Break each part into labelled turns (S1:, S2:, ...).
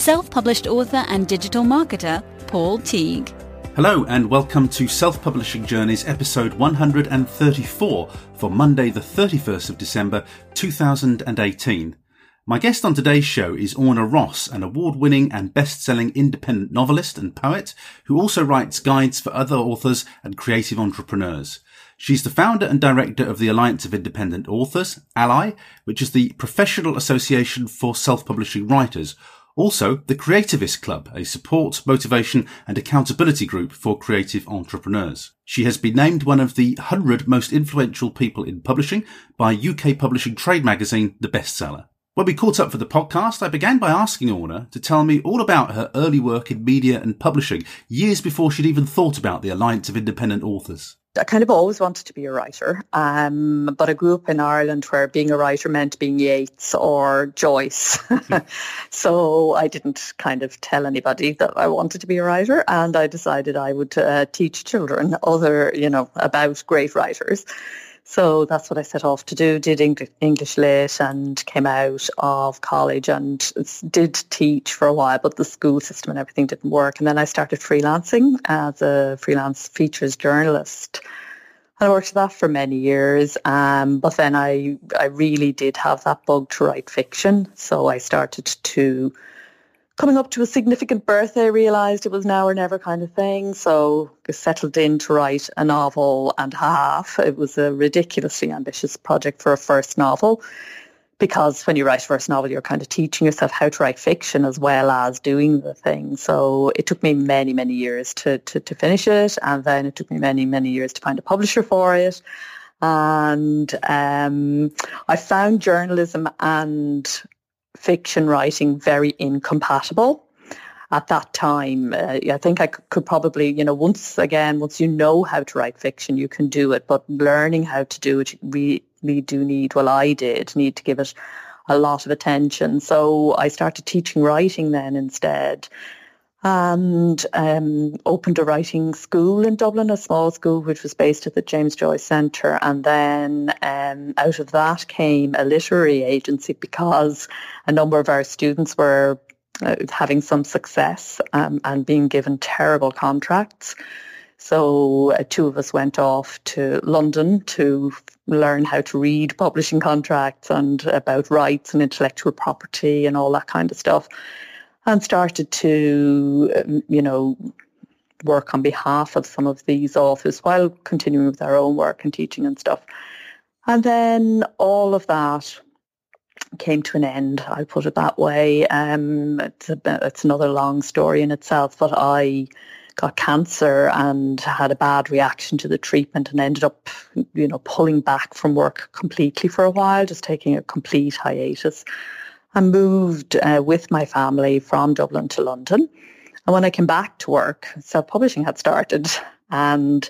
S1: self-published author and digital marketer, Paul Teague.
S2: Hello and welcome to Self Publishing Journeys episode 134 for Monday the 31st of December 2018. My guest on today's show is Orna Ross, an award-winning and best-selling independent novelist and poet who also writes guides for other authors and creative entrepreneurs. She's the founder and director of the Alliance of Independent Authors, ALLi, which is the professional association for self-publishing writers, also, the Creativist Club, a support, motivation and accountability group for creative entrepreneurs. She has been named one of the 100 most influential people in publishing by UK publishing trade magazine The Bookseller. When we caught up for the podcast, I began by asking Orna to tell me all about her early work in media and publishing, years before she'd even thought about the Alliance of Independent Authors.
S3: I kind of always wanted to be a writer, um, but I grew up in Ireland where being a writer meant being Yeats or Joyce. so I didn't kind of tell anybody that I wanted to be a writer, and I decided I would uh, teach children other, you know, about great writers. So that's what I set off to do. Did English lit and came out of college and did teach for a while, but the school system and everything didn't work. And then I started freelancing as a freelance features journalist. I worked at that for many years. Um, but then I, I really did have that bug to write fiction. So I started to coming up to a significant birthday, realised it was now or never kind of thing. So I settled in to write a novel and a half. It was a ridiculously ambitious project for a first novel because when you write a first novel, you're kind of teaching yourself how to write fiction as well as doing the thing. So it took me many, many years to, to, to finish it. And then it took me many, many years to find a publisher for it. And um, I found journalism and fiction writing very incompatible at that time. Uh, I think I could probably, you know, once again, once you know how to write fiction, you can do it. But learning how to do it, you really do need, well, I did, need to give it a lot of attention. So I started teaching writing then instead and um, opened a writing school in Dublin, a small school which was based at the James Joyce Centre. And then um, out of that came a literary agency because a number of our students were uh, having some success um, and being given terrible contracts. So uh, two of us went off to London to learn how to read publishing contracts and about rights and intellectual property and all that kind of stuff and started to, um, you know, work on behalf of some of these authors while continuing with our own work and teaching and stuff. And then all of that came to an end, I put it that way. Um, it's, a, it's another long story in itself, but I got cancer and had a bad reaction to the treatment and ended up, you know, pulling back from work completely for a while, just taking a complete hiatus. I moved uh, with my family from Dublin to London. And when I came back to work, self-publishing had started and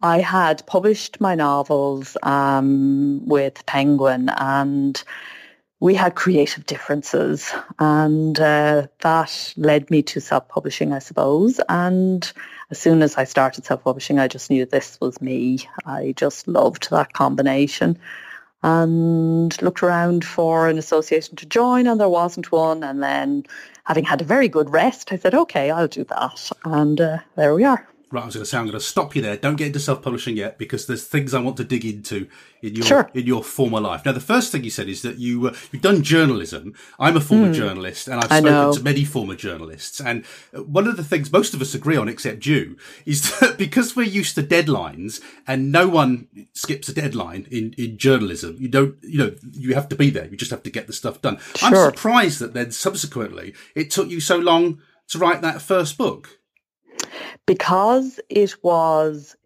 S3: I had published my novels um, with Penguin and we had creative differences and uh, that led me to self-publishing, I suppose. And as soon as I started self-publishing, I just knew this was me. I just loved that combination and looked around for an association to join and there wasn't one. And then having had a very good rest, I said, okay, I'll do that. And uh, there we are.
S2: Right, I was going to say I'm going to stop you there. Don't get into self-publishing yet because there's things I want to dig into in your
S3: sure.
S2: in your former life. Now, the first thing you said is that you uh, you've done journalism. I'm a former mm. journalist, and I've spoken to many former journalists. And uh, one of the things most of us agree on, except you, is that because we're used to deadlines, and no one skips a deadline in in journalism. You don't, you know, you have to be there. You just have to get the stuff done. Sure. I'm surprised that then subsequently it took you so long to write that first book
S3: because it was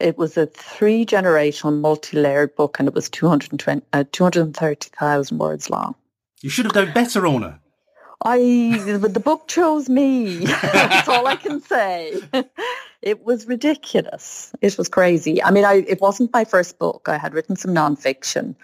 S3: it was a three generational multi-layered book and it was 220, uh, 230,000 words long.
S2: You should have done better, Orna.
S3: I but the book chose me. That's all I can say. It was ridiculous. It was crazy. I mean, I, it wasn't my first book. I had written some nonfiction,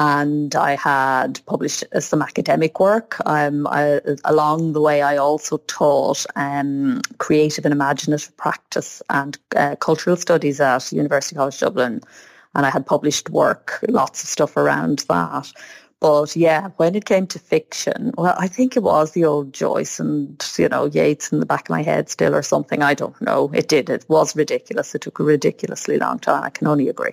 S3: and I had published some academic work. Um, I, along the way, I also taught um, creative and imaginative practice and uh, cultural studies at University College Dublin, and I had published work, lots of stuff around that. But yeah, when it came to fiction, well, I think it was the old Joyce and, you know, Yeats in the back of my head still or something. I don't know. It did. It was ridiculous. It took a ridiculously long time. I can only agree.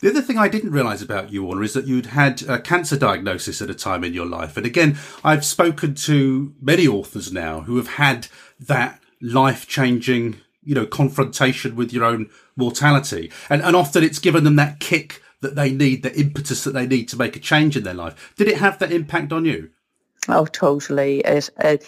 S2: The other thing I didn't realise about you, Orna, is that you'd had a cancer diagnosis at a time in your life. And again, I've spoken to many authors now who have had that life changing, you know, confrontation with your own mortality. And, and often it's given them that kick that they need, the impetus that they need to make a change in their life. Did it have that impact on you?
S3: Oh, totally. It, it, uh,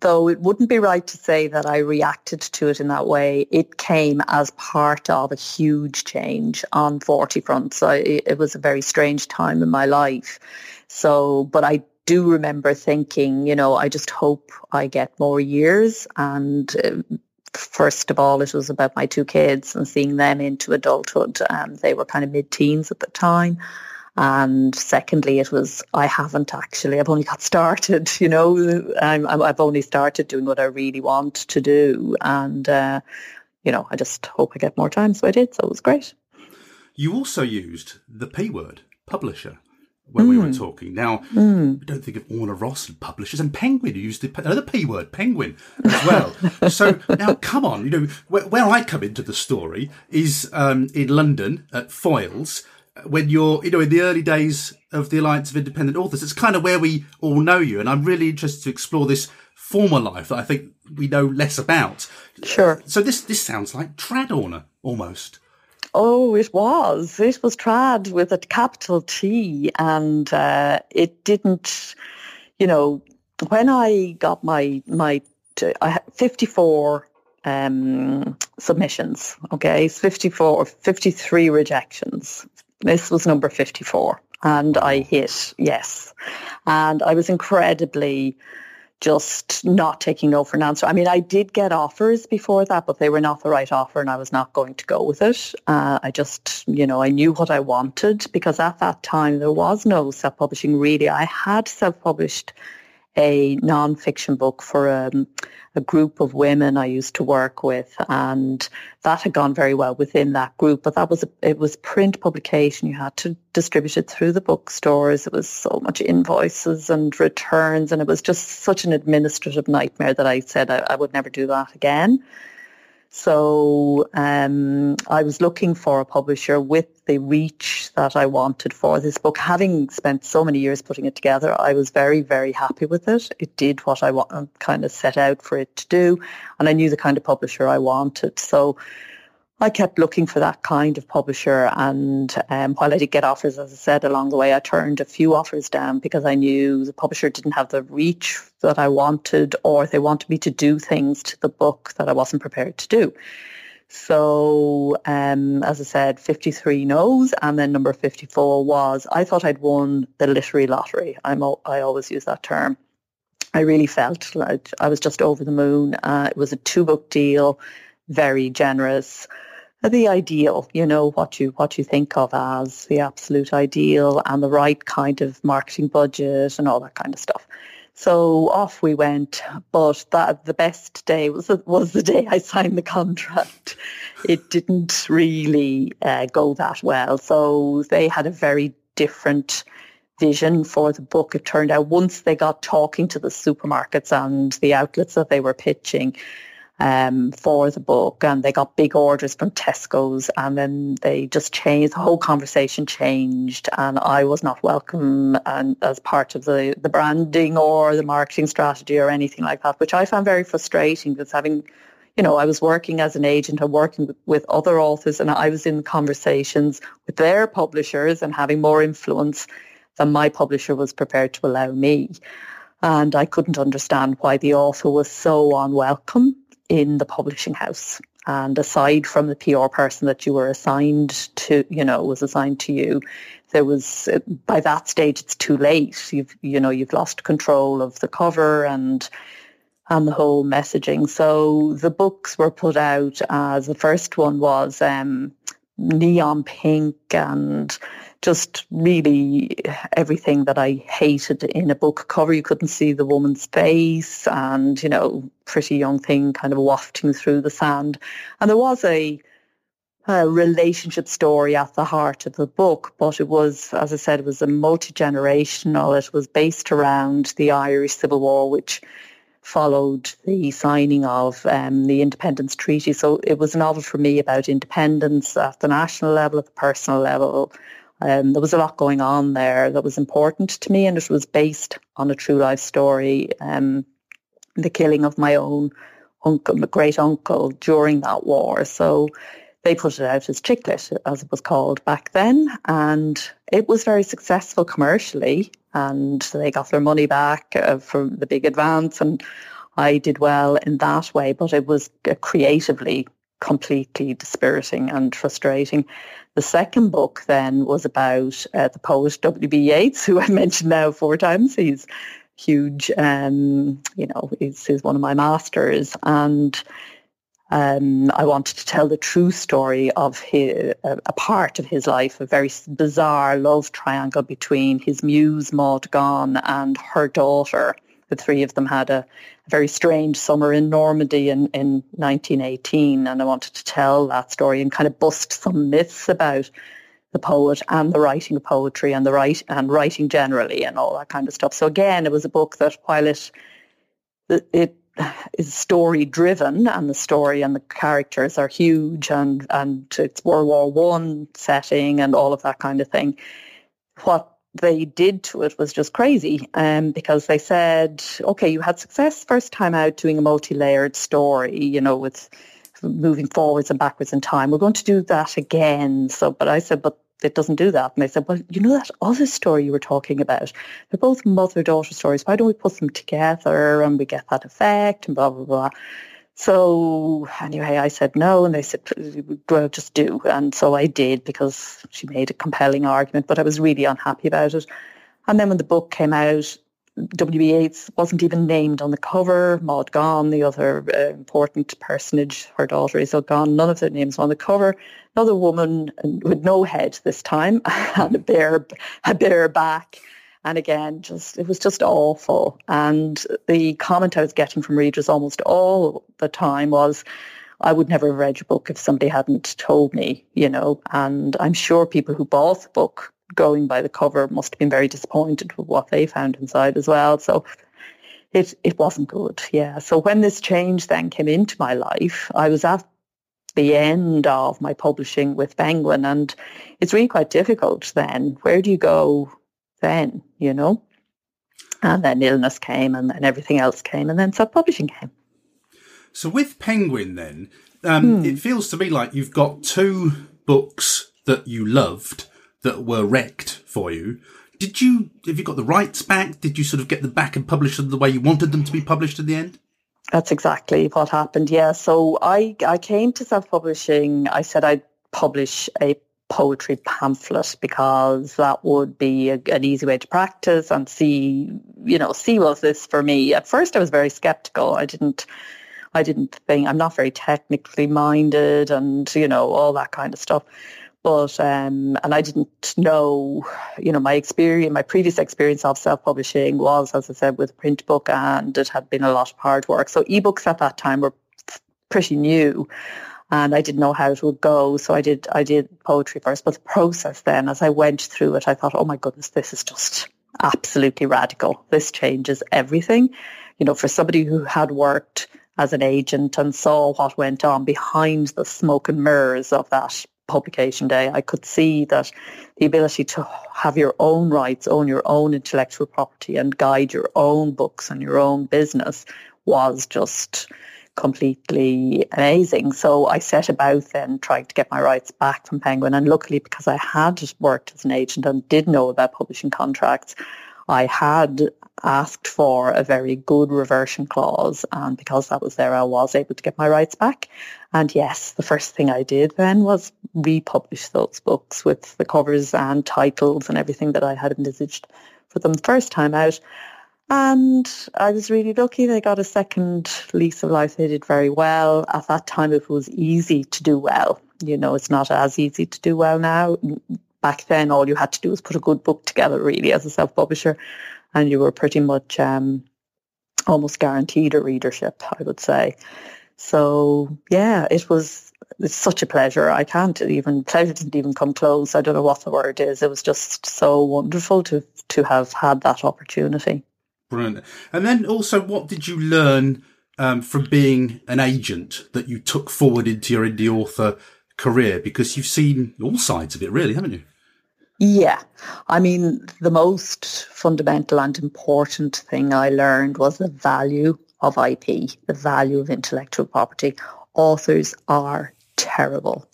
S3: though it wouldn't be right to say that I reacted to it in that way. It came as part of a huge change on 40 fronts. So it, was a very strange time in my life. So, but I do remember thinking, you know, I just hope I get more years and uh, first of all, it was about my two kids and seeing them into adulthood. Um, they were kind of mid-teens at the time. And secondly, it was, I haven't actually, I've only got started, you know, I'm, i have only started doing what I really want to do. And, uh, you know, I just hope I get more time. So I did. So it was great.
S2: You also used the P word, publisher when mm. we were hmm. talking. Now, mm. we don't think of Orna Ross and publishers and Penguin, who used the another P word, Penguin, as well. so now, come on, you know, where, where, I come into the story is um, in London at Foyles, when you're, you know, in the early days of the Alliance of Independent Authors. It's kind of where we all know you, and I'm really interested to explore this former life that I think we know less about.
S3: Sure.
S2: So this this sounds like trad Orna almost.
S3: Oh, it was. It was trad with a capital T, and uh, it didn't. You know, when I got my my I had 54 um, submissions. Okay, 54, 53 rejections. This was number 54, and I hit yes, and I was incredibly just not taking no for an answer. I mean, I did get offers before that, but they were not the right offer and I was not going to go with it. Uh, I just, you know, I knew what I wanted because at that time there was no self-publishing really. I had self-published a non-fiction book for um, a group of women I used to work with, and that had gone very well within that group. But that was a, it was print publication. You had to distribute it through the bookstores. It was so much invoices and returns, and it was just such an administrative nightmare that I said I, I would never do that again. So um, I was looking for a publisher with the reach that I wanted for this book. Having spent so many years putting it together, I was very, very happy with it. It did what I kind of set out for it to do, and I knew the kind of publisher I wanted. So I kept looking for that kind of publisher and um, while I did get offers, as I said, along the way, I turned a few offers down because I knew the publisher didn't have the reach that I wanted or they wanted me to do things to the book that I wasn't prepared to do. So, um, as I said, 53 no's and then number 54 was, I thought I'd won the literary lottery. I'm, I always use that term. I really felt like I was just over the moon. Uh, it was a two book deal, very generous the ideal, you know, what you what you think of as the absolute ideal and the right kind of marketing budget and all that kind of stuff. So off we went, but that the best day was was the day I signed the contract. It didn't really uh, go that well. So they had a very different vision for the book. It turned out once they got talking to the supermarkets and the outlets that they were pitching, um, for the book and they got big orders from Tesco's and then they just changed, the whole conversation changed and I was not welcome and as part of the, the branding or the marketing strategy or anything like that, which I found very frustrating because having, you know, I was working as an agent and working with, with other authors and I was in conversations with their publishers and having more influence than my publisher was prepared to allow me. And I couldn't understand why the author was so unwelcome in the publishing house. And aside from the PR person that you were assigned to, you know, was assigned to you, there was by that stage it's too late. You've you know you've lost control of the cover and and the whole messaging. So the books were put out as the first one was um, neon pink and just really everything that I hated in a book cover. You couldn't see the woman's face and, you know, pretty young thing kind of wafting through the sand. And there was a, a relationship story at the heart of the book, but it was, as I said, it was a multi-generational. It was based around the Irish Civil War, which followed the signing of um, the Independence Treaty. So it was a novel for me about independence at the national level, at the personal level, um, there was a lot going on there that was important to me, and it was based on a true life story. Um, the killing of my own uncle, my great uncle, during that war. So they put it out as chick lit, as it was called back then, and it was very successful commercially. And they got their money back uh, from the big advance, and I did well in that way. But it was uh, creatively completely dispiriting and frustrating. The second book then was about uh, the poet W.B. Yeats, who I mentioned now four times. He's huge, um, you know, he's, he's one of my masters. And um, I wanted to tell the true story of his, a, a, part of his life, a very bizarre love triangle between his muse Maud Gonne and her daughter. The three of them had a, a very strange summer in Normandy in, in 1918, and I wanted to tell that story and kind of bust some myths about the poet and the writing of poetry and the write and writing generally and all that kind of stuff. So again, it was a book that while it it is story driven and the story and the characters are huge and and it's World War One setting and all of that kind of thing. What they did to it was just crazy um, because they said, okay, you had success first time out doing a multi-layered story, you know, with moving forwards and backwards in time. We're going to do that again. So, but I said, but it doesn't do that. And they said, well, you know that other story you were talking about? They're both mother-daughter stories. Why don't we put them together and we get that effect and blah, blah, blah. So anyway, I said no, and they said, well, just do. And so I did because she made a compelling argument, but I was really unhappy about it. And then when the book came out, W.B. Yeats wasn't even named on the cover. Maud Gonne, the other uh, important personage, her daughter Iseult Gonne. None of their names on the cover. Another woman with no head this time and a bare, a bare back. And again, just it was just awful. And the comment I was getting from readers almost all the time was, I would never have read your book if somebody hadn't told me, you know. And I'm sure people who bought the book going by the cover must have been very disappointed with what they found inside as well. So it it wasn't good. Yeah. So when this change then came into my life, I was at the end of my publishing with Penguin and it's really quite difficult then. Where do you go then, you know. And then illness came and then everything else came and then self-publishing came.
S2: So with Penguin then, um, hmm. it feels to me like you've got two books that you loved that were wrecked for you. Did you, have you got the rights back? Did you sort of get them back and publish them the way you wanted them to be published in the end?
S3: That's exactly what happened. Yeah. So I, I came to self-publishing. I said I'd publish a poetry pamphlet because that would be a, an easy way to practice and see, you know, see was this for me. At first I was very skeptical. I didn't, I didn't think, I'm not very technically minded and, you know, all that kind of stuff. But, um, and I didn't know, you know, my experience, my previous experience of self-publishing was, as I said, with a print book and it had been a lot of hard work. So ebooks at that time were pretty new and I didn't know how it would go. So I did I did poetry first. But the process then, as I went through it, I thought, oh my goodness, this is just absolutely radical. This changes everything. You know, for somebody who had worked as an agent and saw what went on behind the smoke and mirrors of that publication day, I could see that the ability to have your own rights, own your own intellectual property and guide your own books and your own business was just completely amazing. So I set about then trying to get my rights back from Penguin. And luckily, because I had worked as an agent and did know about publishing contracts, I had asked for a very good reversion clause and because that was there I was able to get my rights back. And yes, the first thing I did then was republish those books with the covers and titles and everything that I had envisaged for them the first time out. And I was really lucky. They got a second lease of life. They did very well. At that time, it was easy to do well. You know, it's not as easy to do well now. Back then, all you had to do was put a good book together, really, as a self-publisher, and you were pretty much um, almost guaranteed a readership, I would say. So, yeah, it was it's such a pleasure. I can't even pleasure didn't even come close. I don't know what the word is. It was just so wonderful to to have had that opportunity.
S2: Brilliant. And then also, what did you learn um, from being an agent that you took forward into your indie author career? Because you've seen all sides of it, really, haven't you?
S3: Yeah. I mean, the most fundamental and important thing I learned was the value of IP, the value of intellectual property. Authors are terrible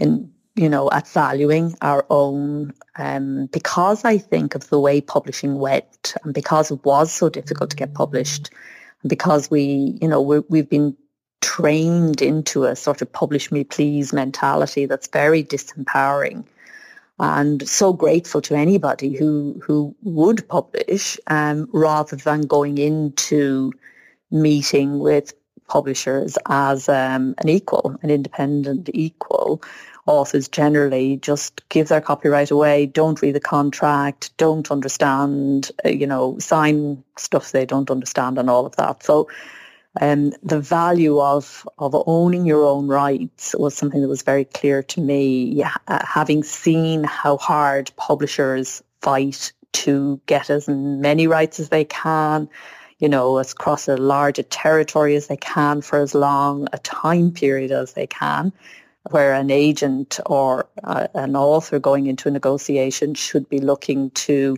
S3: in you know, at valuing our own, um, because I think of the way publishing went and because it was so difficult to get published and because we, you know, we have been trained into a sort of publish me please mentality that's very disempowering and so grateful to anybody who, who would publish um, rather than going into meeting with publishers as um, an equal, an independent equal authors generally just give their copyright away, don't read the contract, don't understand, uh, you know, sign stuff they don't understand and all of that. So um, the value of, of owning your own rights was something that was very clear to me, uh, having seen how hard publishers fight to get as many rights as they can, you know, across as large a territory as they can for as long a time period as they can where an agent or uh, an author going into a negotiation should be looking to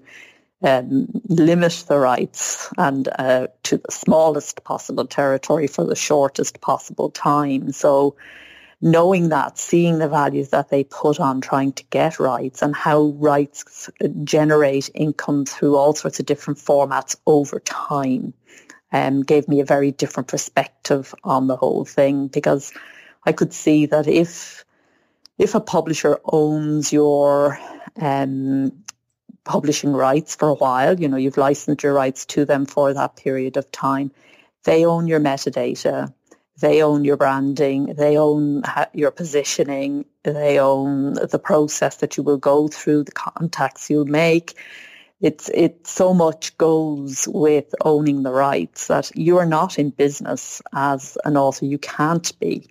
S3: um, limit the rights and uh, to the smallest possible territory for the shortest possible time. So knowing that, seeing the values that they put on trying to get rights and how rights generate income through all sorts of different formats over time um, gave me a very different perspective on the whole thing because I could see that if if a publisher owns your um, publishing rights for a while, you know, you've licensed your rights to them for that period of time, they own your metadata, they own your branding, they own your positioning, they own the process that you will go through, the contacts you'll make. It's it so much goes with owning the rights that you are not in business as an author. You can't be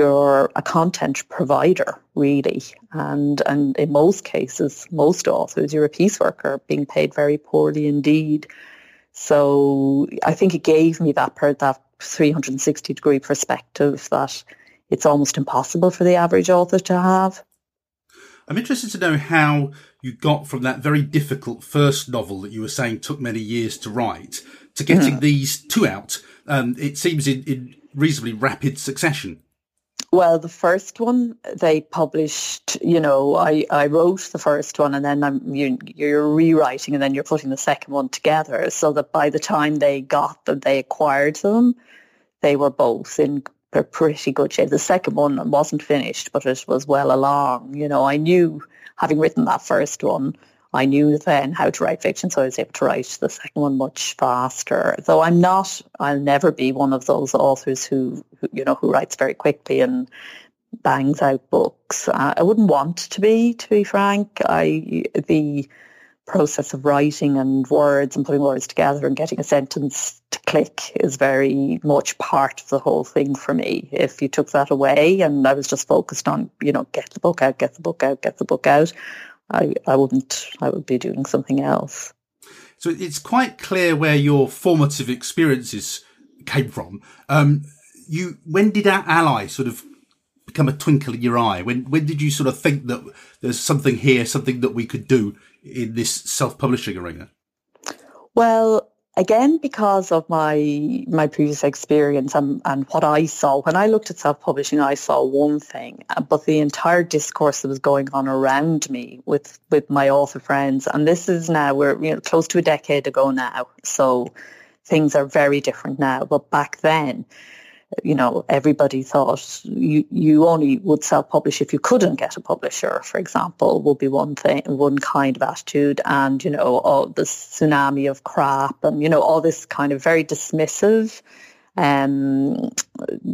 S3: you're a content provider, really. And, and in most cases, most authors, you're a pieceworker being paid very poorly indeed. So I think it gave me that, per, that 360 degree perspective that it's almost impossible for the average author to have.
S2: I'm interested to know how you got from that very difficult first novel that you were saying took many years to write to getting mm. these two out. Um, it seems in, in reasonably rapid succession.
S3: Well, the first one they published, you know, I, I wrote the first one and then I'm, you, you're rewriting and then you're putting the second one together so that by the time they got them, they acquired them, they were both in pretty good shape. The second one wasn't finished, but it was well along. You know, I knew, having written that first one, I knew then how to write fiction, so I was able to write the second one much faster. Though I'm not, I'll never be one of those authors who, who you know, who writes very quickly and bangs out books. Uh, I wouldn't want to be, to be frank. I the process of writing and words and putting words together and getting a sentence to click is very much part of the whole thing for me. If you took that away and I was just focused on, you know, get the book out, get the book out, get the book out, I, I wouldn't, I would be doing something else.
S2: So it's quite clear where your formative experiences came from. Um, you, when did our ALLi sort of become a twinkle in your eye? When, when did you sort of think that there's something here, something that we could do in this self-publishing arena?
S3: Well, again because of my my previous experience and, and what I saw when I looked at self-publishing I saw one thing uh, but the entire discourse that was going on around me with with my author friends and this is now we're you know close to a decade ago now so things are very different now but back then you know, everybody thought you, you only would self-publish if you couldn't get a publisher, for example, would be one thing, one kind of attitude. And, you know, all the tsunami of crap and, you know, all this kind of very dismissive um,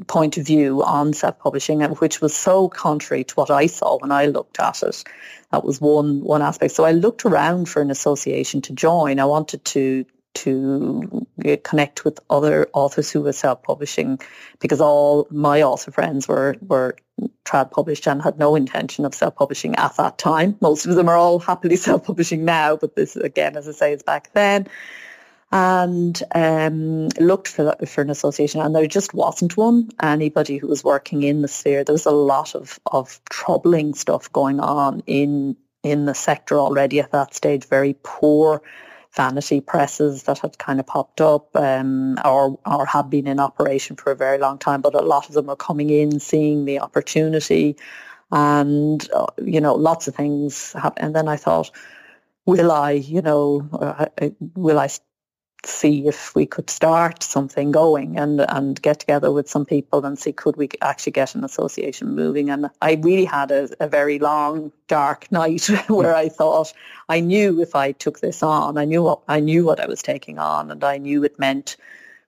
S3: point of view on self-publishing, which was so contrary to what I saw when I looked at it. That was one one aspect. So I looked around for an association to join. I wanted to to connect with other authors who were self-publishing because all my author friends were, were trad published and had no intention of self-publishing at that time. Most of them are all happily self-publishing now, but this again, as I say, is back then. And um, looked for for an association, and there just wasn't one. Anybody who was working in the sphere, there was a lot of of troubling stuff going on in in the sector already at that stage. Very poor vanity presses that had kind of popped up um, or, or had been in operation for a very long time, but a lot of them were coming in, seeing the opportunity and, uh, you know, lots of things happen. And then I thought, will I, you know, uh, uh will I see if we could start something going and and get together with some people and see could we actually get an association moving. And I really had a, a very long dark night where I thought I knew if I took this on I knew what I knew what I was taking on and I knew it meant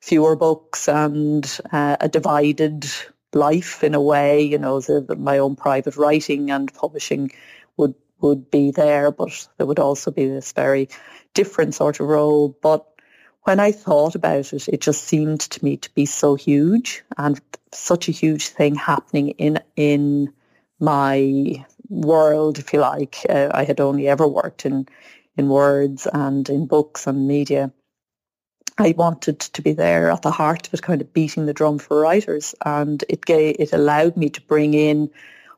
S3: fewer books and uh, a divided life in a way you know the, my own private writing and publishing would would be there but there would also be this very different sort of role. But when I thought about it, it just seemed to me to be so huge and such a huge thing happening in in my world, if you like. Uh, I had only ever worked in in words and in books and media. I wanted to be there at the heart of it, kind of beating the drum for writers, and it gave, it allowed me to bring in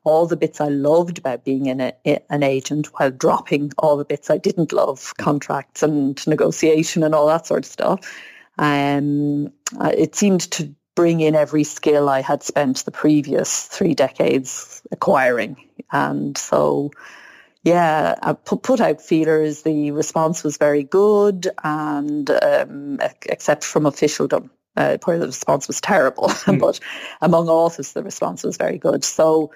S3: all the bits I loved about being an, an agent while dropping all the bits I didn't love, contracts and negotiation and all that sort of stuff. Um, it seemed to bring in every skill I had spent the previous three decades acquiring. And so, yeah, I put, put out feelers. The response was very good, and um, except from officialdom, uh, where the response was terrible. Mm. but among authors, the response was very good. So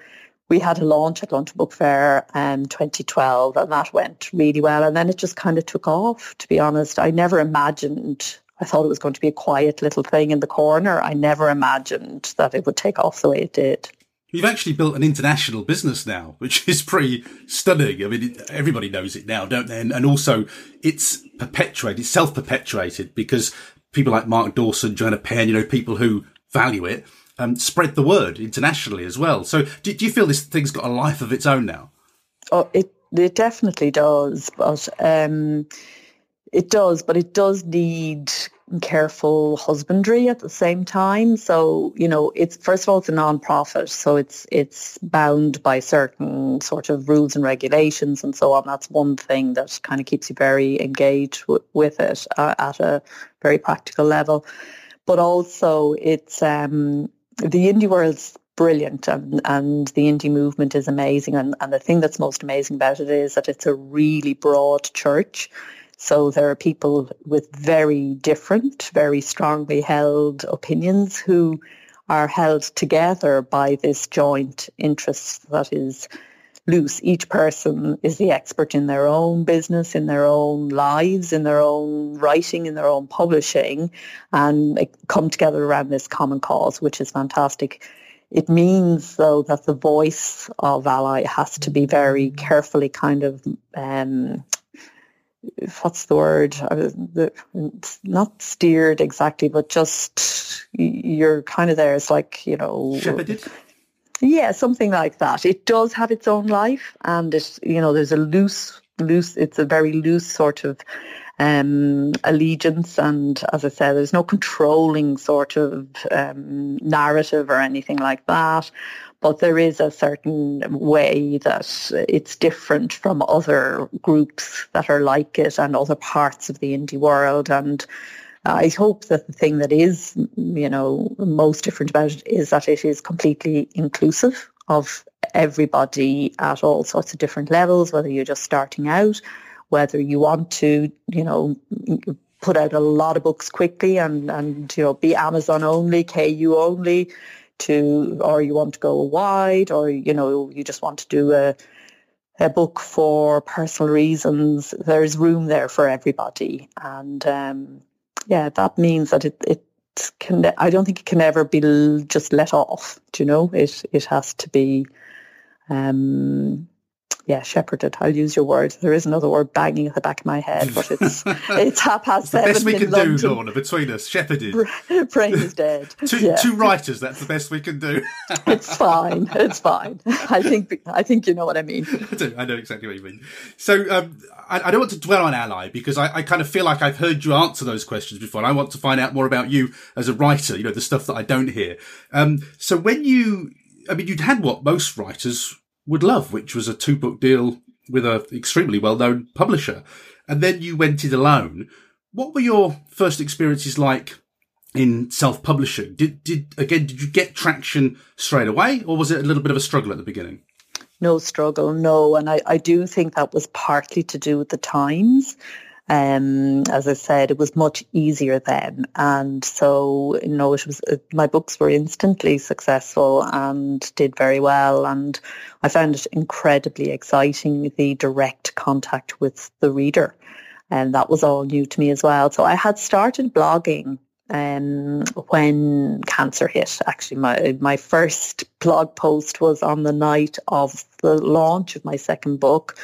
S3: we had a launch at London Book Fair um, 2012 and that went really well. And then it just kind of took off, to be honest. I never imagined, I thought it was going to be a quiet little thing in the corner. I never imagined that it would take off the way it did.
S2: You've actually built an international business now, which is pretty stunning. I mean, everybody knows it now, don't they? And, and also, it's perpetuated, it's self-perpetuated because people like Mark Dawson, Joanna Penn, you know, people who value it, um, spread the word internationally as well. So do, do, you feel this thing's got a life of its own now?
S3: Oh, it it definitely does, but um, it does, but it does need careful husbandry at the same time. So you know, it's first of all, it's a non-profit, so it's it's bound by certain sort of rules and regulations and so on. That's one thing that kind of keeps you very engaged w- with it uh, at a very practical level. But also, it's um, the indie world's brilliant and, and the indie movement is amazing. And, and the thing that's most amazing about it is that it's a really broad church. So there are people with very different, very strongly held opinions who are held together by this joint interest that is loose. Each person is the expert in their own business, in their own lives, in their own writing, in their own publishing, and come together around this common cause, which is fantastic. It means, though, that the voice of ALLi has to be very carefully kind of, um, what's the word? Not steered exactly, but just you're kind of there. It's like, you know...
S2: Shepherded?
S3: Yeah, something like that. It does have its own life, and it, you know, there's a loose, loose. It's a very loose sort of um, allegiance, and as I said, there's no controlling sort of um, narrative or anything like that. But there is a certain way that it's different from other groups that are like it and other parts of the indie world, and I hope that the thing that is, you know, most different about it is that it is completely inclusive of everybody at all sorts of different levels, whether you're just starting out, whether you want to, you know, put out a lot of books quickly and, and you know, be Amazon only, KU only, to, or you want to go wide, or, you know, you just want to do a, a book for personal reasons. There's room there for everybody. And um, yeah, that means that it, it can, I don't think it can ever be just let off. Do you know? It, it has to be, um, yeah, shepherded. I'll use your word. There is another word banging at the back of my head, but it's it's half past seven.
S2: the best we can
S3: London.
S2: do, Orna, between us, shepherded.
S3: Brain is dead.
S2: two,
S3: yeah.
S2: two writers. That's the best we can do.
S3: it's fine. It's fine. I think I think you know what I mean.
S2: I do. I know exactly what you mean. So um, I, I, don't want to dwell on ALLi because I, I, kind of feel like I've heard you answer those questions before, and I want to find out more about you as a writer. You know, the stuff that I don't hear. Um, so when you, I mean, you'd had what most writers would love, which was a two book deal with an extremely well known publisher. And then you went it alone. What were your first experiences like in self publishing? Did, did, again, did you get traction straight away or was it a little bit of a struggle at the beginning?
S3: No struggle, no. And I, I do think that was partly to do with the times. Um, as I said, it was much easier then. And so, you know, it was, my books were instantly successful and did very well. And I found it incredibly exciting, the direct contact with the reader. And that was all new to me as well. So I had started blogging um, when cancer hit. Actually, my my first blog post was on the night of the launch of my second book,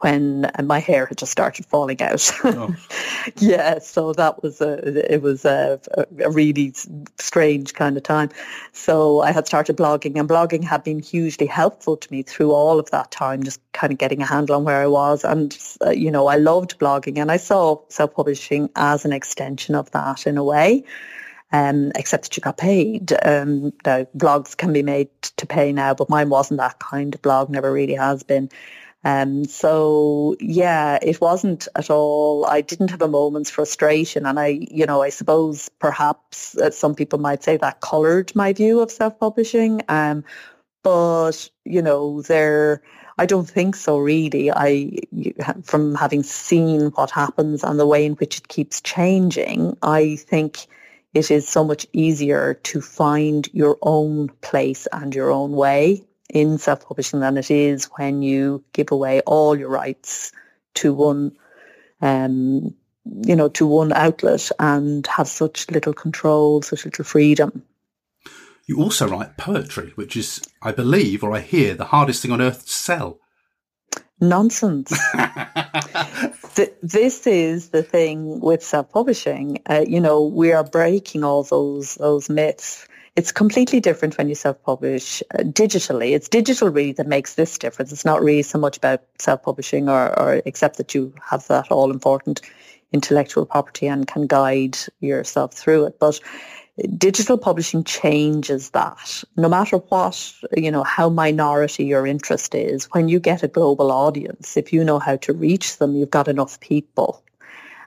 S3: when my hair had just started falling out. Oh. yeah, so that was a it was a, a, really strange kind of time. So I had started blogging, and blogging had been hugely helpful to me through all of that time, just kind of getting a handle on where I was. And uh, you know, I loved blogging, and I saw self-publishing as an extension of that in a way. Um, except that you got paid. Um, now, blogs can be made to pay now, but mine wasn't that kind of blog, never really has been. Um, so yeah, it wasn't at all. I didn't have a moment's frustration, and I, you know, I suppose perhaps uh, some people might say that coloured my view of self-publishing. Um, but you know, there. I don't think so really. I, from having seen what happens and the way in which it keeps changing, I think it is so much easier to find your own place and your own way in self-publishing than it is when you give away all your rights to one, um, you know, to one outlet and have such little control, such little freedom.
S2: You also write poetry, which is, I believe, or I hear, the hardest thing on earth to sell.
S3: Nonsense. this is the thing with self-publishing. Uh, you know, we are breaking all those those myths it's completely different when you self-publish uh, digitally. It's digital really that makes this difference. It's not really so much about self-publishing or, or except that you have that all important intellectual property and can guide yourself through it. But digital publishing changes that. No matter what, you know, how minority your interest is, when you get a global audience, if you know how to reach them, you've got enough people.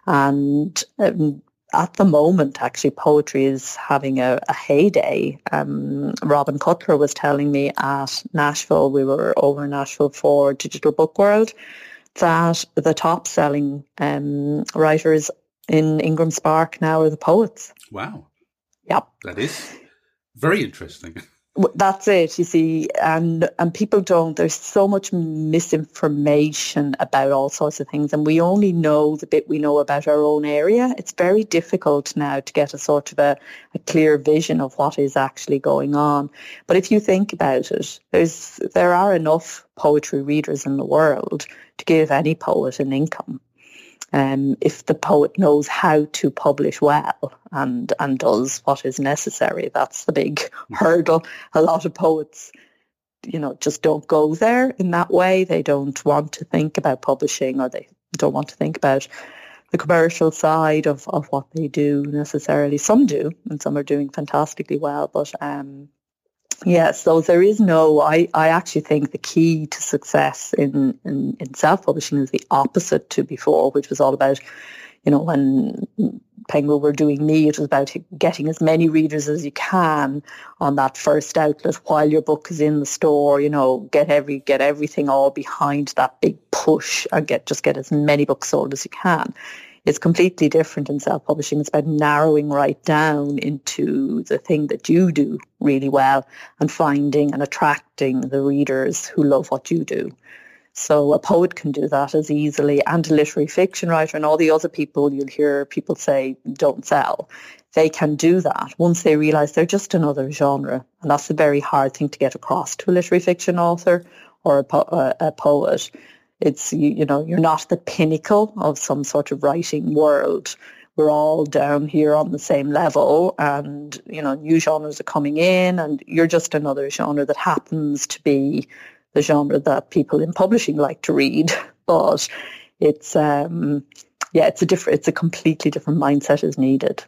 S3: And um, at the moment, actually, poetry is having a, a heyday. Um, Robin Cutler was telling me at Nashville, we were over in Nashville for Digital Book World, that the top selling um, writers in Ingram Spark now are the poets.
S2: Wow.
S3: Yep.
S2: That is very interesting.
S3: That's it, you see, and and people don't. There's so much misinformation about all sorts of things, and we only know the bit we know about our own area. It's very difficult now to get a sort of a, a clear vision of what is actually going on. But if you think about it, there's there are enough poetry readers in the world to give any poet an income um, if the poet knows how to publish well and and does what is necessary. That's the big hurdle. A lot of poets, you know, just don't go there in that way. They don't want to think about publishing or they don't want to think about the commercial side of, of what they do necessarily. Some do, and some are doing fantastically well, but um, yeah, so there is no, I, I actually think the key to success in, in, in self-publishing is the opposite to before, which was all about, you know, when Penguin were doing me. It was about getting as many readers as you can on that first outlet while your book is in the store. You know, get every get everything all behind that big push and get just get as many books sold as you can. It's completely different in self-publishing. It's about narrowing right down into the thing that you do really well and finding and attracting the readers who love what you do. So a poet can do that as easily and a literary fiction writer and all the other people you'll hear people say don't sell. They can do that once they realise they're just another genre. And that's a very hard thing to get across to a literary fiction author or a, po- uh, a poet. It's, you, you know, you're not the pinnacle of some sort of writing world we're all down here on the same level and you know new genres are coming in and you're just another genre that happens to be the genre that people in publishing like to read, but it's um, yeah, it's a different, it's a completely different mindset is needed.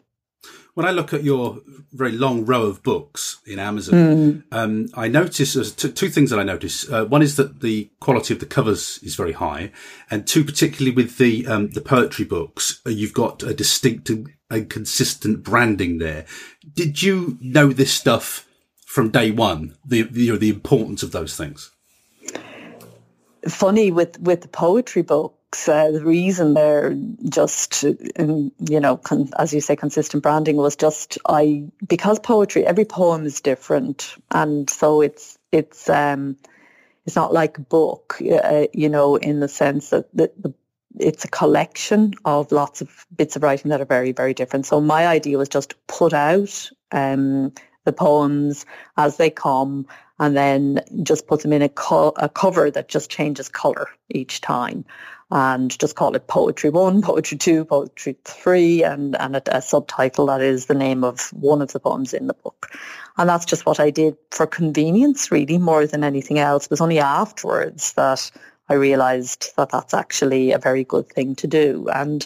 S2: When I look at your very long row of books in Amazon, mm. um, I notice there's t- two things that I notice. Uh, one is that the quality of the covers is very high, and two, particularly with the um, the poetry books, uh, you've got a distinct and consistent branding there. Did you know this stuff from day one? The, you know the importance of those things
S3: funny with with the poetry books. Uh, the reason they're just, um, you know, con- as you say, consistent branding was just I because poetry, every poem is different, and so it's it's um, it's not like a book, uh, you know, in the sense that the, the it's a collection of lots of bits of writing that are very, very different. So my idea was just put out um, the poems as they come and then just put them in a, co- a cover that just changes color each time and just call it poetry one, poetry two, poetry three, and, and a, a, subtitle that is the name of one of the poems in the book. And that's just what I did for convenience, really, more than anything else. It was only afterwards that I realized that that's actually a very good thing to do. And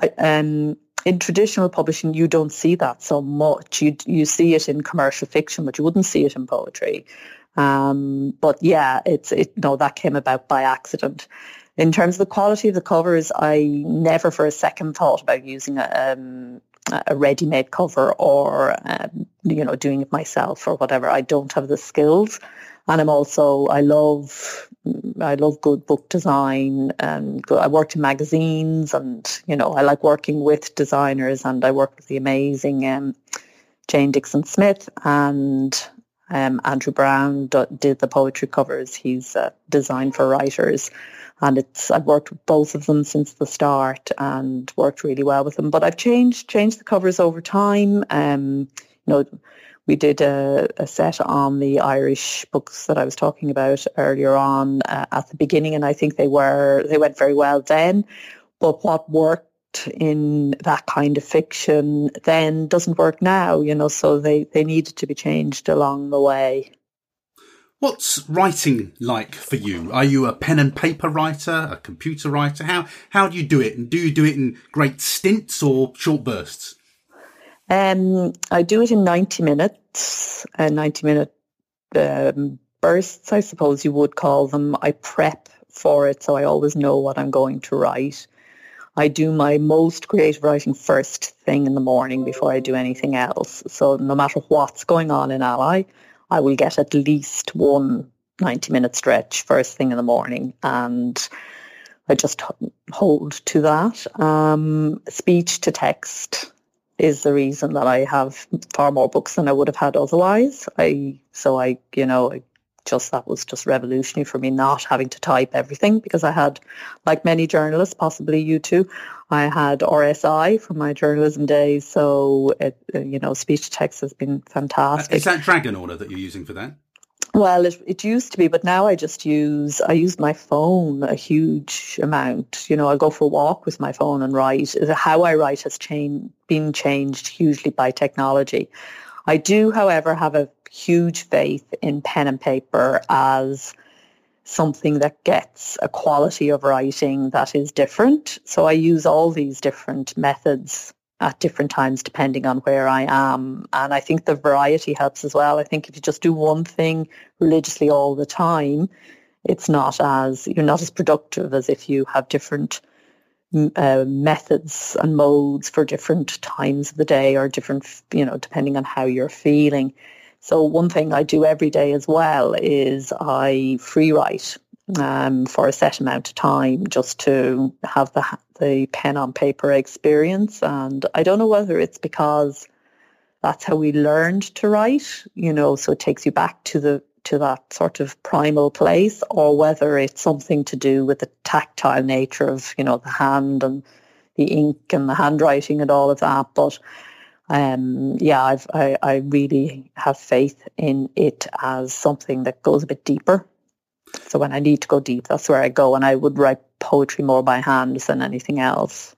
S3: I, um, in traditional publishing, you don't see that so much. You you see it in commercial fiction, but you wouldn't see it in poetry. Um, but yeah, it's it. No, that came about by accident. In terms of the quality of the covers, I never for a second thought about using a, um, a ready-made cover or um, you know doing it myself or whatever. I don't have the skills, and I'm also I love I love good book design and I worked in magazines and, you know, I like working with designers and I work with the amazing um, Jane Dixon Smith and um, Andrew Brown did the poetry covers. He's uh, designed for writers and it's I've worked with both of them since the start and worked really well with them. But I've changed changed the covers over time. Um, you know, we did a, a, set on the Irish books that I was talking about earlier on uh, at the beginning, and I think they were they went very well then. But what worked in that kind of fiction then doesn't work now, you know. So they they needed to be changed along the way.
S2: What's writing like for you? Are you a pen and paper writer, a computer writer? How how do you do it? And do you do it in great stints or short bursts?
S3: Um, I do it in 90 minutes, uh, 90 minute um, bursts, I suppose you would call them. I prep for it, so I always know what I'm going to write. I do my most creative writing first thing in the morning before I do anything else. So no matter what's going on in ALLi, I will get at least one 90 minute stretch first thing in the morning and I just hold to that. Um, speech to text is the reason that I have far more books than I would have had otherwise. I so I you know I just that was just revolutionary for me not having to type everything because I had like many journalists, possibly you too, I had RSI from my journalism days. So it, uh, you know speech to text has been fantastic.
S2: Is that Dragon-Order that you're using for that?
S3: Well, it, it used to be, but now I just use I use my phone a huge amount. You know, I go for a walk with my phone and write. How I write has changed, been changed hugely by technology. I do, however, have a huge faith in pen and paper as something that gets a quality of writing that is different. So I use all these different methods at different times depending on where I am. And I think the variety helps as well. I think if you just do one thing religiously all the time, it's not as, you're not as productive as if you have different uh, methods and modes for different times of the day or different, you know, depending on how you're feeling. So one thing I do every day as well is I free write um, for a set amount of time just to have the the pen on paper experience. And I don't know whether it's because that's how we learned to write, you know, so it takes you back to the to that sort of primal place or whether it's something to do with the tactile nature of, you know, the hand and the ink and the handwriting and all of that. But um, yeah, I've, I, I really have faith in it as something that goes a bit deeper. So when I need to go deep, that's where I go. And I would write poetry more by hand than anything else.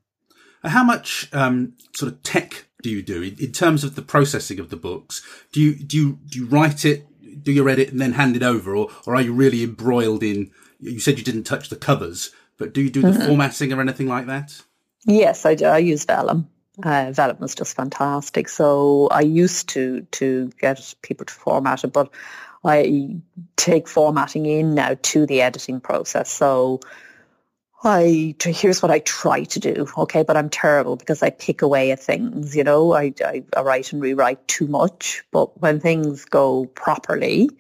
S2: How much um, sort of tech do you do in, in, terms of the processing of the books? Do you do you do you write it, do your edit, and then hand it over, or or are you really embroiled in? You said you didn't touch the covers, but do you do the mm-hmm. formatting or anything like that?
S3: Yes, I do. I use Vellum. Uh, was just fantastic. So I used to to get people to format it, but I take formatting in now to the editing process. So I here's what I try to do, okay, but I'm terrible because I pick away at things, you know. I, I, I write and rewrite too much, but when things go properly,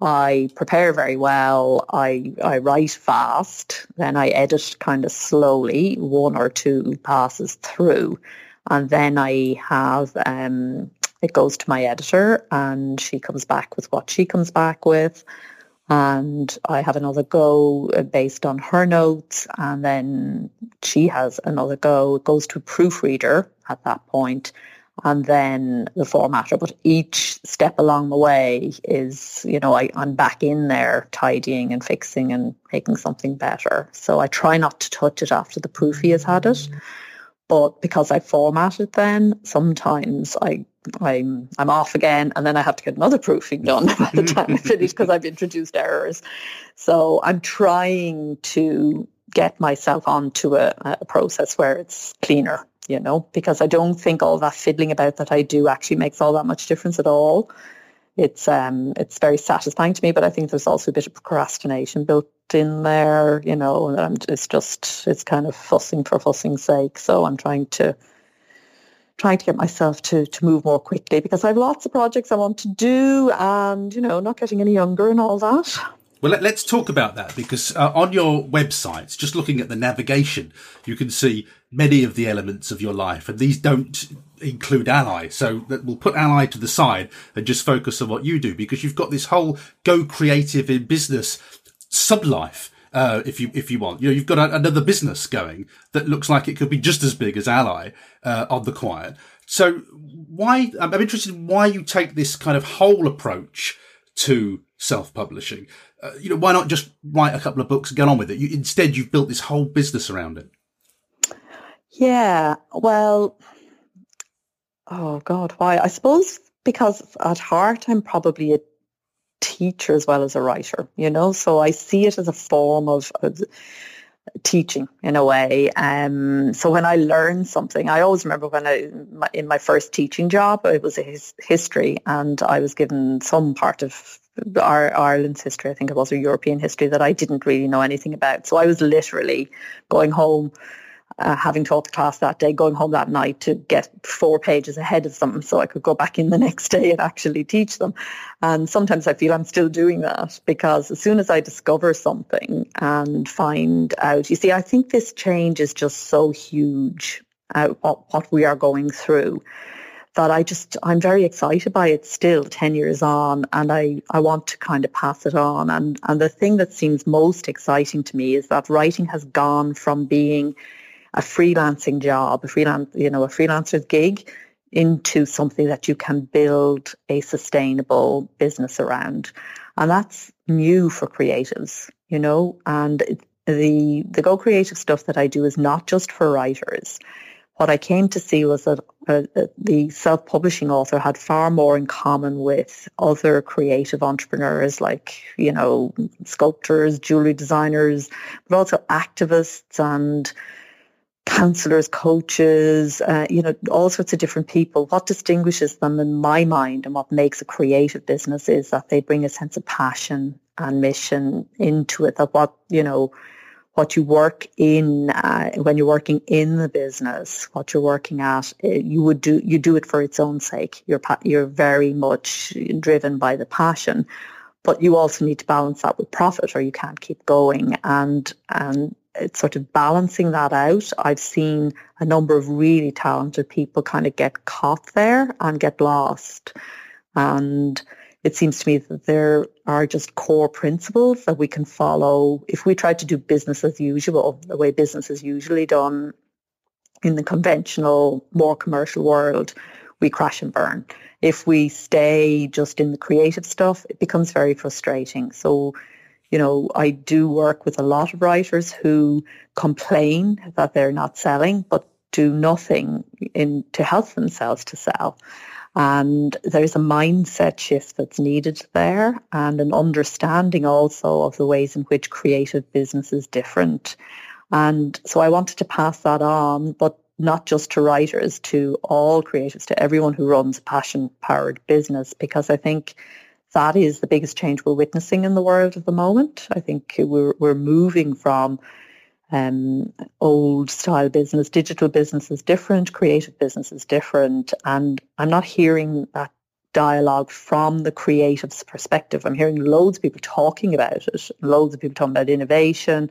S3: I prepare very well. I I write fast, then I edit kind of slowly, one or two passes through, and then I have um, it goes to my editor, and she comes back with what she comes back with and I have another go uh, based on her notes and then she has another go. It goes to a proofreader at that point and then the formatter. But each step along the way is, you know, I, I'm back in there tidying and fixing and making something better. So I try not to touch it after the proofy has had it. But because I formatted it then, sometimes I I'm I'm off again, and then I have to get another proofing done by the time I finish because I've introduced errors. So I'm trying to get myself onto a, a process where it's cleaner, you know, because I don't think all that fiddling about that I do actually makes all that much difference at all. It's um it's very satisfying to me, but I think there's also a bit of procrastination built in there, you know, and it's just it's kind of fussing for fussing's sake. So I'm trying to trying to get myself to to move more quickly because I have lots of projects I want to do and, you know, not getting any younger and all that.
S2: Well, let, us talk about that because uh, on your websites, just looking at the navigation, you can see many of the elements of your life, and these don't include ALLi. So that we'll put ALLi to the side and just focus on what you do because you've got this whole go creative in business sub life uh, if you if you want. You know, you've got a, another business going that looks like it could be just as big as ALLi uh, on the quiet. So why? I'm interested in why you take this kind of whole approach to self-publishing. Uh, you know, why not just write a couple of books and get on with it? You, instead, you've built this whole business around it.
S3: Yeah, well, oh God, why? I suppose because at heart I'm probably a teacher as well as a writer, you know, so I see it as a form of, of teaching in a way. Um, so when I learn something, I always remember when I, my, in my first teaching job, it was his, history and I was given some part of our, Ireland's history, I think it was, or European history that I didn't really know anything about. So I was literally going home uh, having taught the class that day, going home that night to get four pages ahead of them so I could go back in the next day and actually teach them. And sometimes I feel I'm still doing that because as soon as I discover something and find out, you see, I think this change is just so huge, uh, what, we are going through that I just, I'm very excited by it still 10 years on and I, I want to kind of pass it on. And, and the thing that seems most exciting to me is that writing has gone from being a freelancing job, a freelance, you know, a freelancer's gig into something that you can build a sustainable business around. And that's new for creatives, you know, and the, the Go Creative stuff that I do is not just for writers. What I came to see was that uh, the self-publishing author had far more in common with other creative entrepreneurs like, you know, sculptors, jewelry designers, but also activists and counselors, coaches, uh, you know, all sorts of different people. What distinguishes them in my mind and what makes a creative business is that they bring a sense of passion and mission into it. That what, you know, what you work in uh, when you're working in the business, what you're working at, uh, you would do you do it for its own sake. You're you're very much driven by the passion, but you also need to balance that with profit, or you can't keep going. And and it's sort of balancing that out. I've seen a number of really talented people kind of get caught there and get lost, and it seems to me that there are just core principles that we can follow. If we try to do business as usual, the way business is usually done in the conventional, more commercial world, we crash and burn. If we stay just in the creative stuff, it becomes very frustrating. So, you know, I do work with a lot of writers who complain that they're not selling, but do nothing in to help themselves to sell. And there's a mindset shift that's needed there and an understanding also of the ways in which creative business is different. And so I wanted to pass that on, but not just to writers, to all creatives, to everyone who runs a passion-powered business, because I think that is the biggest change we're witnessing in the world at the moment. I think we're, we're moving from um, old style business, digital business is different, creative business is different. And I'm not hearing that dialogue from the creative's perspective. I'm hearing loads of people talking about it, loads of people talking about innovation,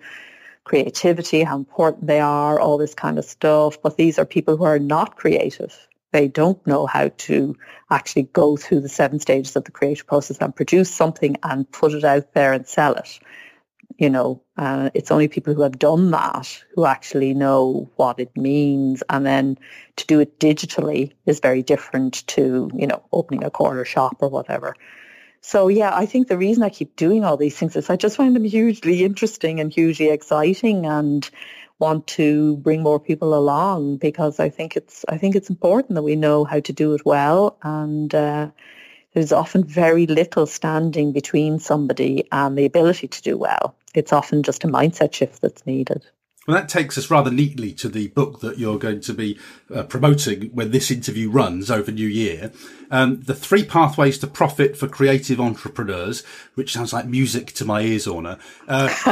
S3: creativity, how important they are, all this kind of stuff. But these are people who are not creative. They don't know how to actually go through the seven stages of the creative process and produce something and put it out there and sell it you know, uh, it's only people who have done that who actually know what it means. And then to do it digitally is very different to, you know, opening a corner shop or whatever. So yeah, I think the reason I keep doing all these things is I just find them hugely interesting and hugely exciting and want to bring more people along because I think it's I think it's important that we know how to do it well and uh, there's often very little standing between somebody and the ability to do well. It's often just a mindset shift that's needed.
S2: Well, that takes us rather neatly to the book that you're going to be uh, promoting when this interview runs over New Year. Um, the Three Pathways to Profit for Creative Entrepreneurs, which sounds like music to my ears, Orna. Uh,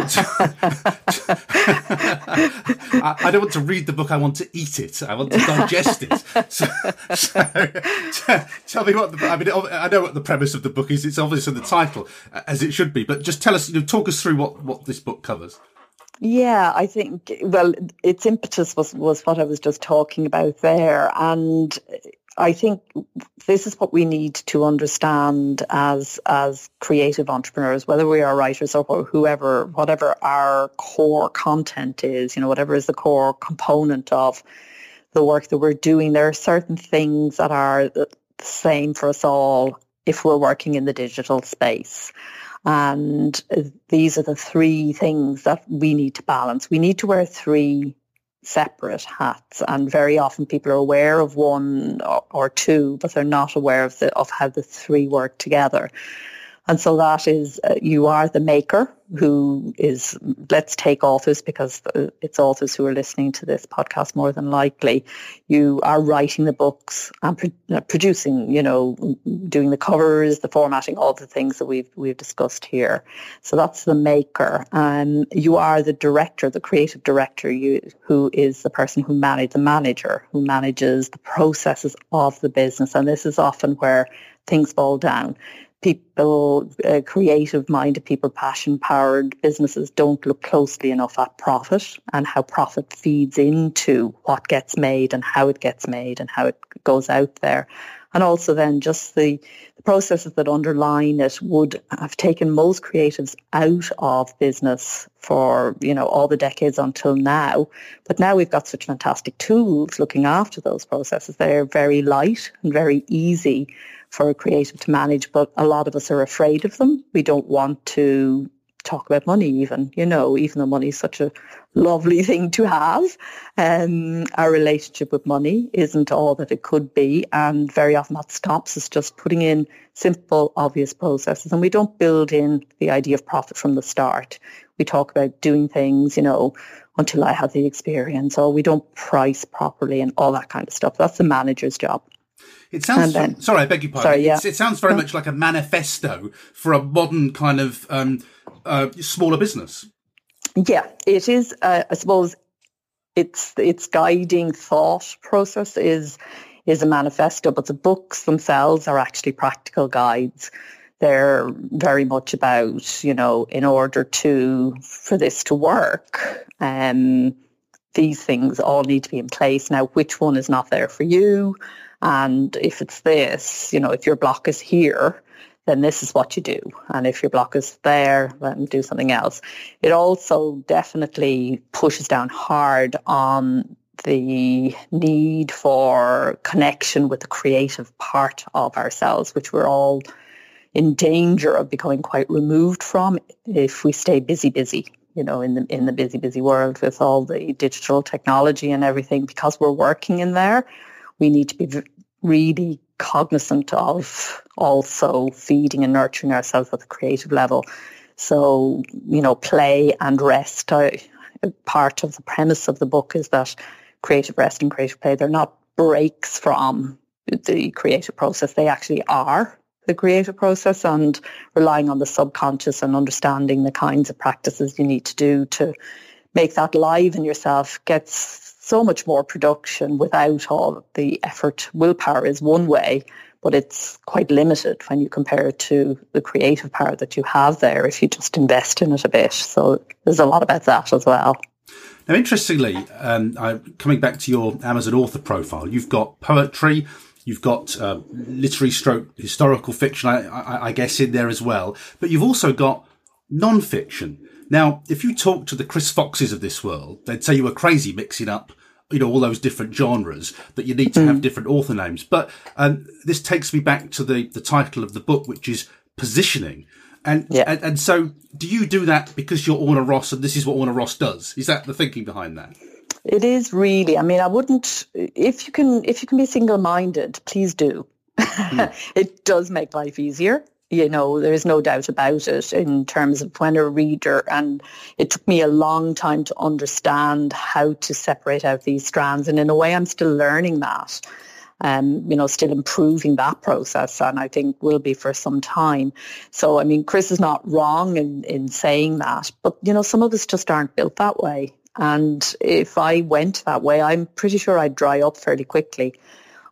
S2: I, I, don't want to read the book. I want to eat it. I want to digest it. So, so tell me what the, I mean, I know what the premise of the book is. It's obviously the title, as it should be, but just tell us, you know, talk us through what, what this book covers.
S3: Yeah, I think, well, its impetus was, was what I was just talking about there. And I think this is what we need to understand as, as creative entrepreneurs, whether we are writers or whoever, whatever our core content is, you know, whatever is the core component of the work that we're doing. There are certain things that are the same for us all if we're working in the digital space. And these are the three things that we need to balance. We need to wear three separate hats and very often people are aware of one or, or two but they're not aware of the of how the three work together and so that is, uh, you are the maker who is, let's take authors because it's authors who are listening to this podcast more than likely. You are writing the books and pro- uh, producing, you know, doing the covers, the formatting, all the things that we've, we've discussed here. So that's the maker. And you are the director, the creative director, you, who is the person who manages, the manager who manages the processes of the business. And this is often where things fall down people, uh, creative-minded people, passion-powered businesses don't look closely enough at profit and how profit feeds into what gets made and how it gets made and how it goes out there. And also then just the, the processes that underline it would have taken most creatives out of business for, you know, all the decades until now. But now we've got such fantastic tools looking after those processes. They're very light and very easy for a creative to manage, but a lot of us are afraid of them. We don't want to talk about money even, you know, even though money is such a lovely thing to have. Um, our relationship with money isn't all that it could be. And very often that stops us just putting in simple, obvious processes. And we don't build in the idea of profit from the start. We talk about doing things, you know, until I have the experience, or we don't price properly and all that kind of stuff. That's the manager's job.
S2: It sounds. Then, sorry, I beg your pardon. Sorry, yeah. it sounds very much like a manifesto for a modern kind of um, uh, smaller business.
S3: Yeah, it is. Uh, I suppose its its guiding thought process is is a manifesto, but the books themselves are actually practical guides. They're very much about, you know, in order to for this to work, um, these things all need to be in place. Now, which one is not there for you? And if it's this, you know, if your block is here, then this is what you do. And if your block is there, then do something else. It also definitely pushes down hard on the need for connection with the creative part of ourselves, which we're all in danger of becoming quite removed from if we stay busy, busy you know, in the in the busy, busy world with all the digital technology and everything, because we're working in there, we need to be really cognizant of also feeding and nurturing ourselves at the creative level. So, you know, play and rest. I, uh, part of the premise of the book is that creative rest and creative play, they're not breaks from the creative process. They actually are the creative process and relying on the subconscious and understanding the kinds of practices you need to do to make that live in yourself gets so much more production without all the effort. Willpower is one way, but it's quite limited when you compare it to the creative power that you have there if you just invest in it a bit. So there's a lot about that as well.
S2: Now, interestingly, um, I, coming back to your Amazon author profile, you've got poetry, You've got uh, literary stroke historical fiction, I, I, I guess, in there as well. But you've also got non-fiction. Now, if you talk to the Chris Foxes of this world, they'd say you were crazy mixing up, you know, all those different genres that you need to mm. have different author names. But um, this takes me back to the, the title of the book, which is positioning. And, yeah. and, and so do you do that because you're Orna Ross and this is what Orna Ross does? Is that the thinking behind that?
S3: It is really. I mean, I wouldn't. If you can, if you can be single-minded, please do. Mm. it does make life easier. You know, there is no doubt about it in terms of when a reader, and it took me a long time to understand how to separate out these strands. And in a way, I'm still learning that. Um, you know, still improving that process, and I think will be for some time. So, I mean, Chris is not wrong in, in saying that, but you know, some of us just aren't built that way. And if I went that way, I'm pretty sure I'd dry up fairly quickly.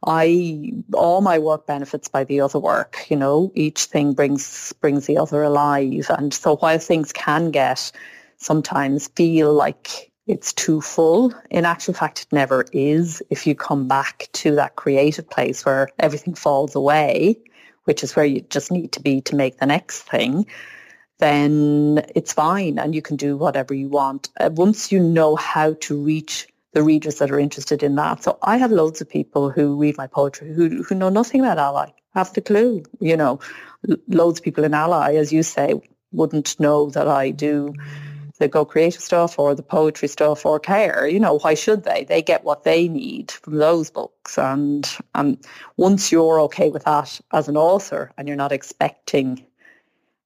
S3: I all my work benefits by the other work. You know, each thing brings brings the other alive. And so while things can get sometimes feel like it's too full, in actual fact, it never is. If you come back to that creative place where everything falls away, which is where you just need to be to make the next thing, then it's fine and you can do whatever you want. Uh, once you know how to reach the readers that are interested in that. So I have loads of people who read my poetry who, who know nothing about ALLi, have the clue, you know. Loads of people in ALLi, as you say, wouldn't know that I do the Go Creative stuff or the poetry stuff or care. You know, why should they? They get what they need from those books. And and once you're okay with that as an author and you're not expecting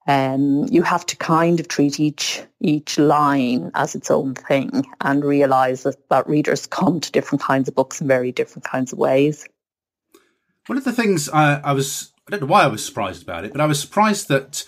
S3: um, you have to kind of treat each each line as its own thing and realize that, that readers come to different kinds of books in very different kinds of ways.
S2: One of the things I, I was, I don't know why I was surprised about it, but I was surprised that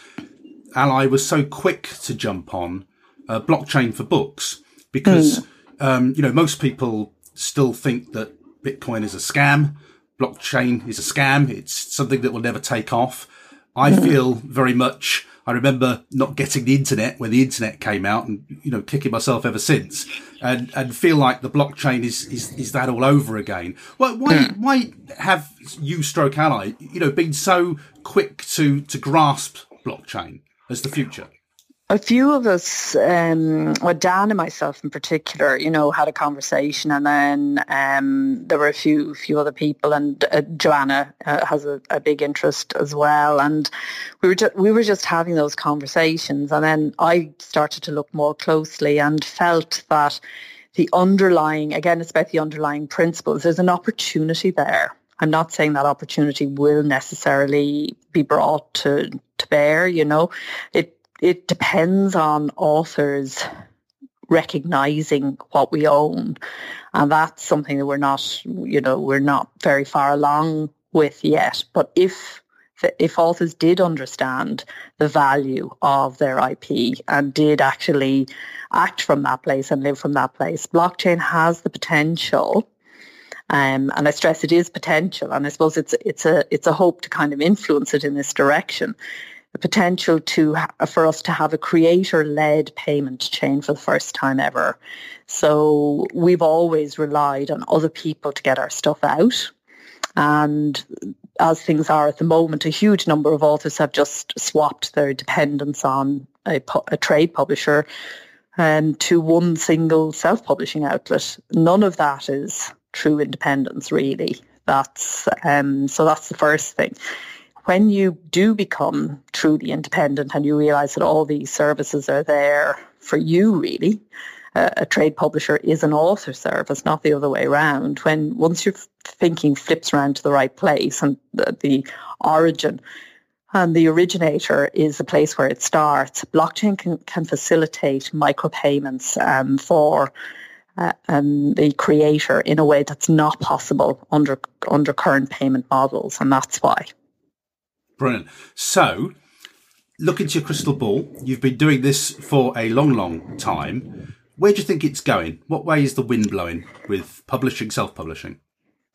S2: ALLi was so quick to jump on uh, blockchain for books because, mm. um, you know, most people still think that Bitcoin is a scam. Blockchain is a scam. It's something that will never take off. I feel very much. I remember not getting the internet when the internet came out, and you know, kicking myself ever since, and and feel like the blockchain is is, is that all over again. Why why mm. why have you, Stroke ALLi, you know, been so quick to to grasp blockchain as the future?
S3: A few of us, um, well, Dan and myself in particular, you know, had a conversation, and then um, there were a few few other people, and uh, Joanna uh, has a, a, big interest as well, and we were just we were just having those conversations, and then I started to look more closely and felt that the underlying, again, it's about the underlying principles. There's an opportunity there. I'm not saying that opportunity will necessarily be brought to to bear. You know, it it depends on authors recognizing what we own. And that's something that we're not, you know, we're not very far along with yet. But if if authors did understand the value of their IP and did actually act from that place and live from that place, blockchain has the potential um, and I stress it is potential, and I suppose it's it's a it's a hope to kind of influence it in this direction. The potential to for us to have a creator-led payment chain for the first time ever. So we've always relied on other people to get our stuff out, and as things are at the moment, a huge number of authors have just swapped their dependence on a, a trade publisher um, to one single self-publishing outlet. None of that is true independence, really. That's um, so that's the first thing. When you do become truly independent and you realize that all these services are there for you, really, uh, a trade publisher is an author service, not the other way around. When once your thinking flips around to the right place and the, the origin and the originator is the place where it starts, blockchain can, can facilitate micropayments um, for uh, um, the creator in a way that's not possible under under current payment models, and that's why.
S2: Brilliant. So, look into your crystal ball. You've been doing this for a long, long time. Where do you think it's going? What way is the wind blowing with publishing, self-publishing?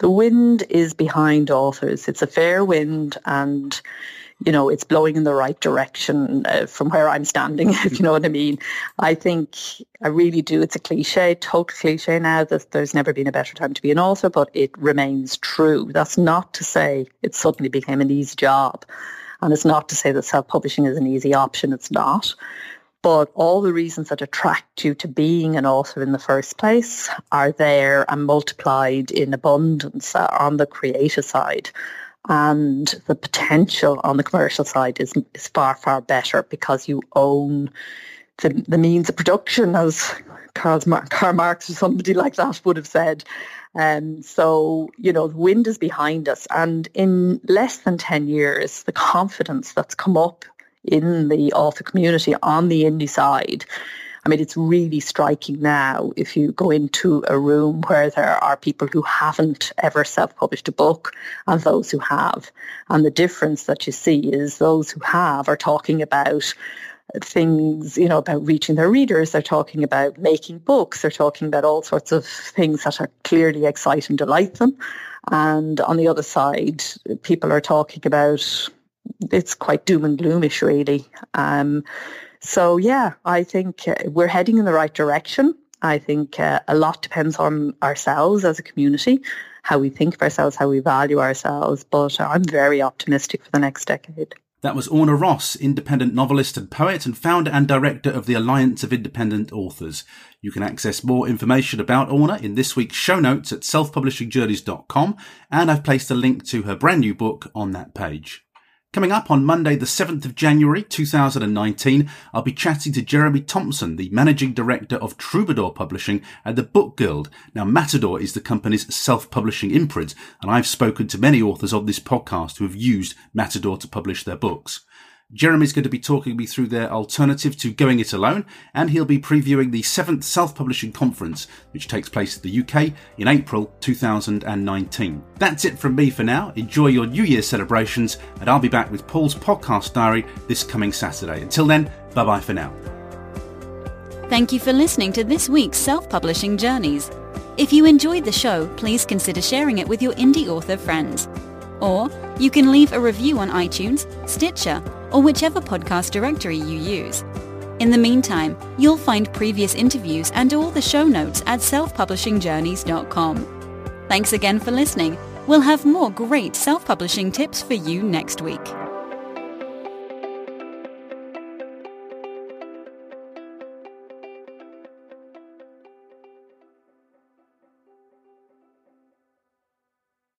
S3: The wind is behind authors. It's a fair wind, and you know, it's blowing in the right direction uh, from where I'm standing, if you know what I mean. I think I really do. It's a cliche, total cliche now that there's never been a better time to be an author, but it remains true. That's not to say it suddenly became an easy job. And it's not to say that self-publishing is an easy option. It's not. But all the reasons that attract you to being an author in the first place are there and multiplied in abundance on the creative side and the potential on the commercial side is is far far better because you own the, the means of production, as Karl, Karl Marx or somebody like that would have said. Um, so, you know, the wind is behind us. And in less than 10 years, the confidence that's come up in the author community on the indie side I mean, it's really striking now if you go into a room where there are people who haven't ever self-published a book and those who have. And the difference that you see is those who have are talking about things, you know, about reaching their readers. They're talking about making books. They're talking about all sorts of things that are clearly excite and delight them. And on the other side, people are talking about it's quite doom and gloomish, really. Um, so yeah, I think uh, we're heading in the right direction. I think uh, a lot depends on ourselves as a community, how we think of ourselves, how we value ourselves. But I'm very optimistic for the next decade.
S2: That was Orna Ross, independent novelist and poet and founder and director of the Alliance of Independent Authors. You can access more information about Orna in this week's show notes at selfpublishingjourneys.com and I've placed a link to her brand new book on that page. Coming up on Monday, the 7th of January 2019, I'll be chatting to Jeremy Thompson, the managing director of Troubadour Publishing and the Book Guild. Now, Matador is the company's self-publishing imprint, and I've spoken to many authors on this podcast who have used Matador to publish their books. Jeremy's going to be talking me through their alternative to going it alone, and he'll be previewing the seventh self-publishing conference, which takes place in the UK in April 2019. That's it from me for now. Enjoy your New Year celebrations, and I'll be back with Paul's podcast diary this coming Saturday. Until then, bye bye for now.
S1: Thank you for listening to this week's Self-Publishing Journeys. If you enjoyed the show, please consider sharing it with your indie author friends. Or you can leave a review on iTunes, Stitcher, or whichever podcast directory you use. In the meantime, you'll find previous interviews and all the show notes at selfpublishingjourneys.com. Thanks again for listening. We'll have more great self-publishing tips for you next week.